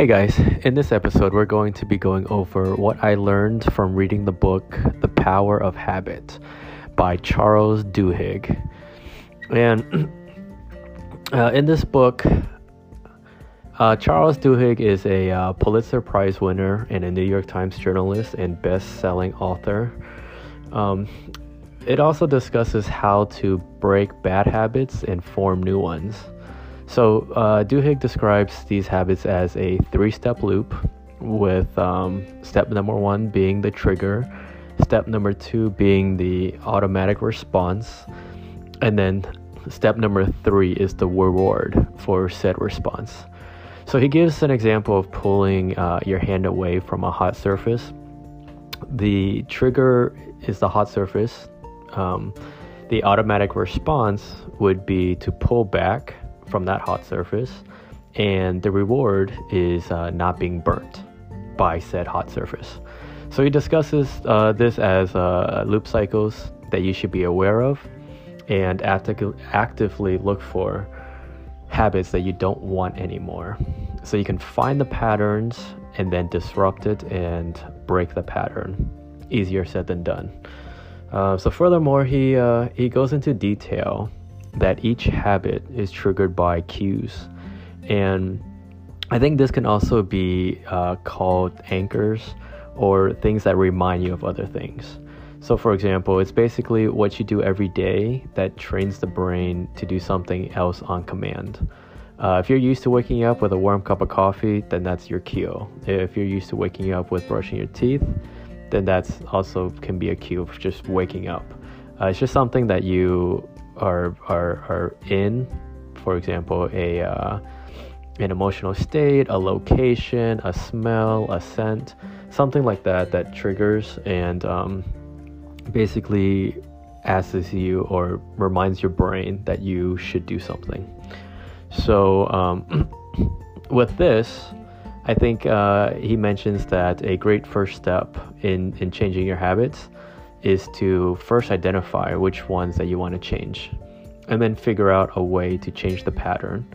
Hey guys, in this episode, we're going to be going over what I learned from reading the book The Power of Habit by Charles Duhigg. And uh, in this book, uh, Charles Duhigg is a uh, Pulitzer Prize winner and a New York Times journalist and best selling author. Um, it also discusses how to break bad habits and form new ones. So, uh, Duhigg describes these habits as a three step loop, with um, step number one being the trigger, step number two being the automatic response, and then step number three is the reward for said response. So, he gives an example of pulling uh, your hand away from a hot surface. The trigger is the hot surface. Um, the automatic response would be to pull back from that hot surface, and the reward is uh, not being burnt by said hot surface. So he discusses uh, this as uh, loop cycles that you should be aware of and acti- actively look for habits that you don't want anymore. So you can find the patterns and then disrupt it and break the pattern. Easier said than done. Uh, so furthermore, he uh, he goes into detail that each habit is triggered by cues. And I think this can also be uh, called anchors or things that remind you of other things. So, for example, it's basically what you do every day that trains the brain to do something else on command. Uh, if you're used to waking up with a warm cup of coffee, then that's your cue. If you're used to waking up with brushing your teeth, then that's also can be a cue of just waking up. Uh, it's just something that you are are are in, for example, a uh, an emotional state, a location, a smell, a scent, something like that that triggers and um, basically asks you or reminds your brain that you should do something. So um, with this, I think uh, he mentions that a great first step in in changing your habits is to first identify which ones that you want to change and then figure out a way to change the pattern.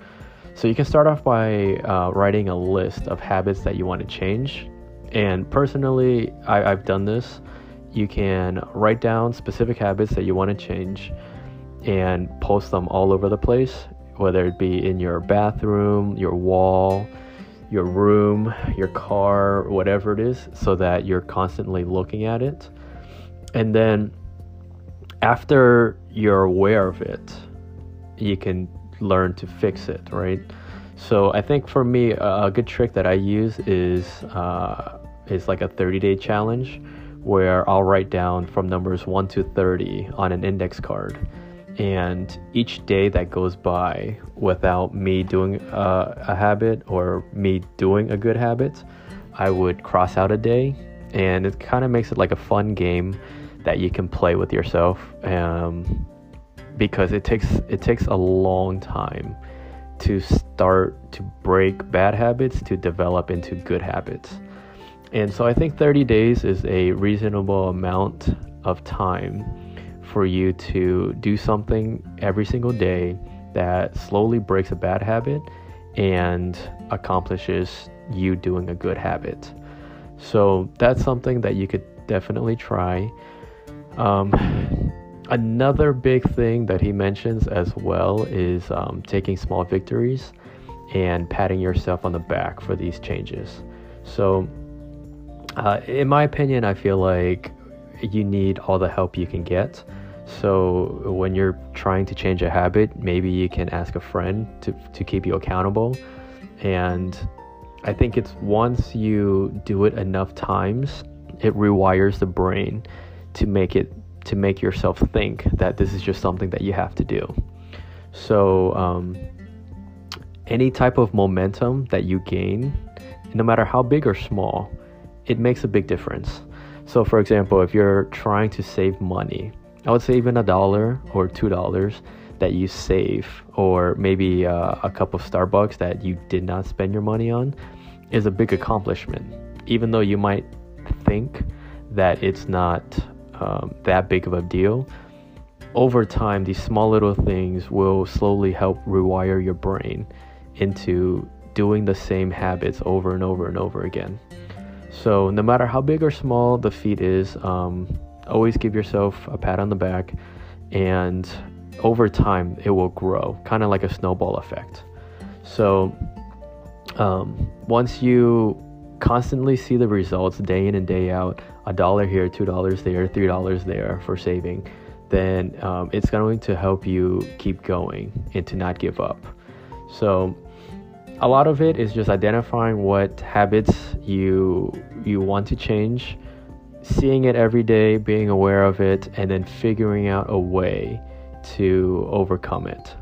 So you can start off by uh, writing a list of habits that you want to change. And personally, I, I've done this. You can write down specific habits that you want to change and post them all over the place, whether it be in your bathroom, your wall, your room, your car, whatever it is, so that you're constantly looking at it and then after you're aware of it, you can learn to fix it, right? So I think for me, a good trick that I use is uh, is like a 30 day challenge where I'll write down from numbers 1 to 30 on an index card. And each day that goes by without me doing uh, a habit or me doing a good habit, I would cross out a day. And it kind of makes it like a fun game that you can play with yourself um, because it takes it takes a long time to start to break bad habits to develop into good habits. And so i think 30 days is a reasonable amount of time for you to do something every single day that slowly breaks a bad habit and accomplishes you doing a good habit so that's something that you could definitely try um, another big thing that he mentions as well is um, taking small victories and patting yourself on the back for these changes. So, uh, in my opinion, I feel like you need all the help you can get. So, when you're trying to change a habit, maybe you can ask a friend to, to keep you accountable. And I think it's once you do it enough times, it rewires the brain to make it to make yourself think that this is just something that you have to do. So, um, any type of momentum that you gain, no matter how big or small, it makes a big difference. So, for example, if you're trying to save money, I would say even a dollar or two dollars that you save, or maybe uh, a cup of Starbucks that you did not spend your money on, is a big accomplishment. Even though you might think that it's not um, that big of a deal, over time, these small little things will slowly help rewire your brain into doing the same habits over and over and over again. So, no matter how big or small the feat is, um, always give yourself a pat on the back, and over time, it will grow, kind of like a snowball effect. So, um, once you constantly see the results day in and day out, a dollar here, two dollars there, three dollars there for saving, then um, it's going to help you keep going and to not give up. So, a lot of it is just identifying what habits you you want to change, seeing it every day, being aware of it, and then figuring out a way to overcome it.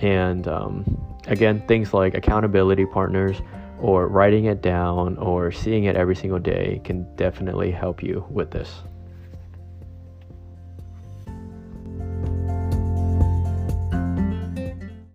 And um, again, things like accountability partners or writing it down or seeing it every single day can definitely help you with this.